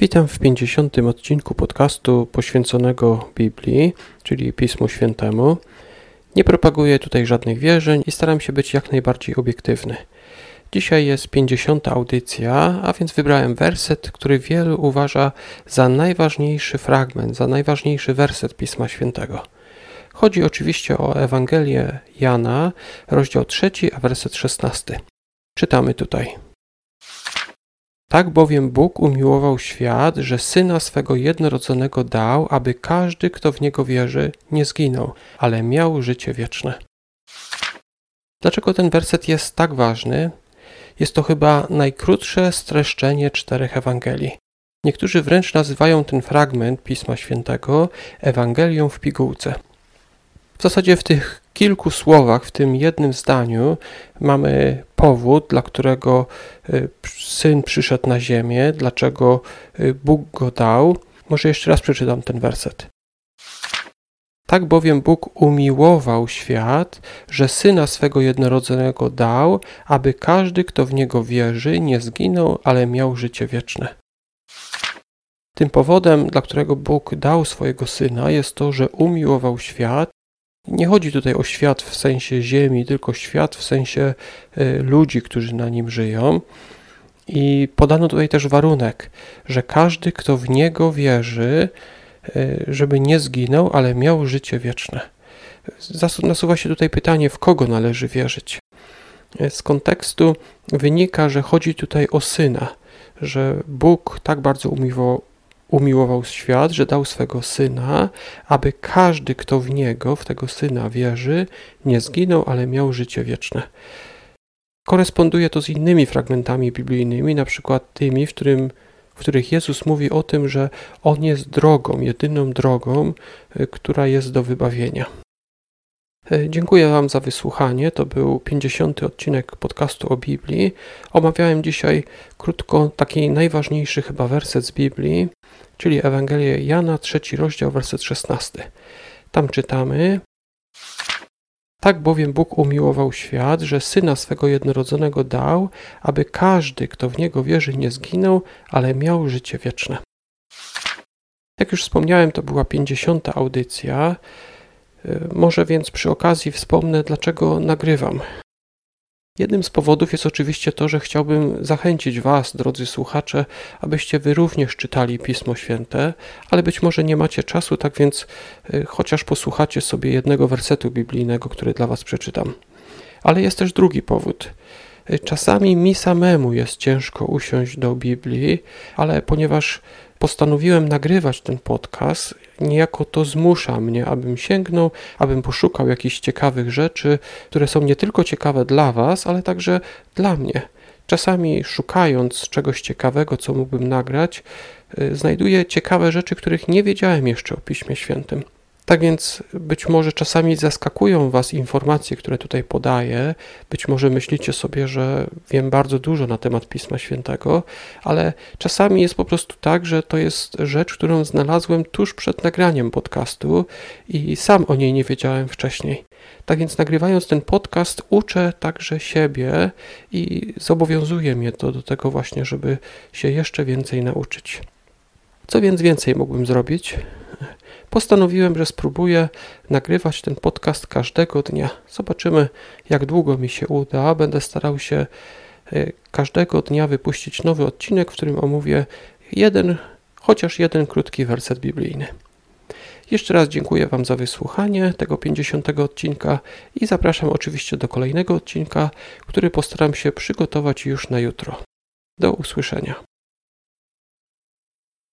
Witam w 50. odcinku podcastu poświęconego Biblii, czyli Pismu Świętemu. Nie propaguję tutaj żadnych wierzeń i staram się być jak najbardziej obiektywny. Dzisiaj jest 50. audycja, a więc wybrałem werset, który wielu uważa za najważniejszy fragment, za najważniejszy werset Pisma Świętego. Chodzi oczywiście o Ewangelię Jana, rozdział 3, a werset 16. Czytamy tutaj. Tak bowiem Bóg umiłował świat, że syna swego jednorodzonego dał, aby każdy, kto w niego wierzy, nie zginął, ale miał życie wieczne. Dlaczego ten werset jest tak ważny? Jest to chyba najkrótsze streszczenie czterech Ewangelii. Niektórzy wręcz nazywają ten fragment Pisma Świętego Ewangelią w pigułce. W zasadzie w tych kilku słowach, w tym jednym zdaniu, mamy powód, dla którego y, syn przyszedł na ziemię, dlaczego y, Bóg go dał. Może jeszcze raz przeczytam ten werset. Tak bowiem Bóg umiłował świat, że syna swego jednorodzonego dał, aby każdy, kto w niego wierzy, nie zginął, ale miał życie wieczne. Tym powodem, dla którego Bóg dał swojego syna, jest to, że umiłował świat nie chodzi tutaj o świat w sensie ziemi, tylko świat w sensie e, ludzi, którzy na nim żyją. I podano tutaj też warunek, że każdy, kto w niego wierzy, e, żeby nie zginął, ale miał życie wieczne. Nasuwa się tutaj pytanie, w kogo należy wierzyć. Z kontekstu wynika, że chodzi tutaj o syna, że Bóg tak bardzo umiłował, umiłował świat, że dał swego syna, aby każdy, kto w niego, w tego syna wierzy, nie zginął, ale miał życie wieczne. Koresponduje to z innymi fragmentami biblijnymi, na przykład tymi, w, którym, w których Jezus mówi o tym, że On jest drogą, jedyną drogą, y, która jest do wybawienia. E, dziękuję Wam za wysłuchanie. To był 50. odcinek podcastu o Biblii. Omawiałem dzisiaj krótko taki najważniejszy chyba werset z Biblii, czyli Ewangelię Jana, trzeci rozdział, werset 16. Tam czytamy: Tak bowiem Bóg umiłował świat, że syna swego jednorodzonego dał, aby każdy, kto w niego wierzy, nie zginął, ale miał życie wieczne. Jak już wspomniałem, to była 50. audycja. E, może więc przy okazji wspomnę, dlaczego nagrywam. Jednym z powodów jest oczywiście to, że chciałbym zachęcić Was, drodzy słuchacze, abyście Wy również czytali Pismo Święte, ale być może nie macie czasu, tak więc e, chociaż posłuchacie sobie jednego wersetu biblijnego, który dla Was przeczytam. Ale jest też drugi powód. E, czasami mi samemu jest ciężko usiąść do Biblii, ale ponieważ postanowiłem nagrywać ten podcast, niejako to zmusza mnie, abym sięgnął, abym poszukał jakichś ciekawych rzeczy, które są nie tylko ciekawe dla Was, ale także dla mnie. Czasami szukając czegoś ciekawego, co mógłbym nagrać, y, znajduję ciekawe rzeczy, których nie wiedziałem jeszcze o Piśmie Świętym. Tak więc być może czasami zaskakują Was informacje, które tutaj podaję. Być może myślicie sobie, że wiem bardzo dużo na temat Pisma Świętego, ale czasami jest po prostu tak, że to jest rzecz, którą znalazłem tuż przed nagraniem podcastu i sam o niej nie wiedziałem wcześniej. Tak więc nagrywając ten podcast, uczę także siebie i zobowiązuje mnie to do tego właśnie, żeby się jeszcze więcej nauczyć. Co więc więcej mógłbym zrobić? Postanowiłem, że spróbuję nagrywać ten podcast każdego dnia. Zobaczymy, jak długo mi się uda. Będę starał się e, każdego dnia wypuścić nowy odcinek, w którym omówię jeden, chociaż jeden krótki werset biblijny. Jeszcze raz dziękuję Wam za wysłuchanie tego 50 odcinka i zapraszam oczywiście do kolejnego odcinka, który postaram się przygotować już na jutro. Do usłyszenia.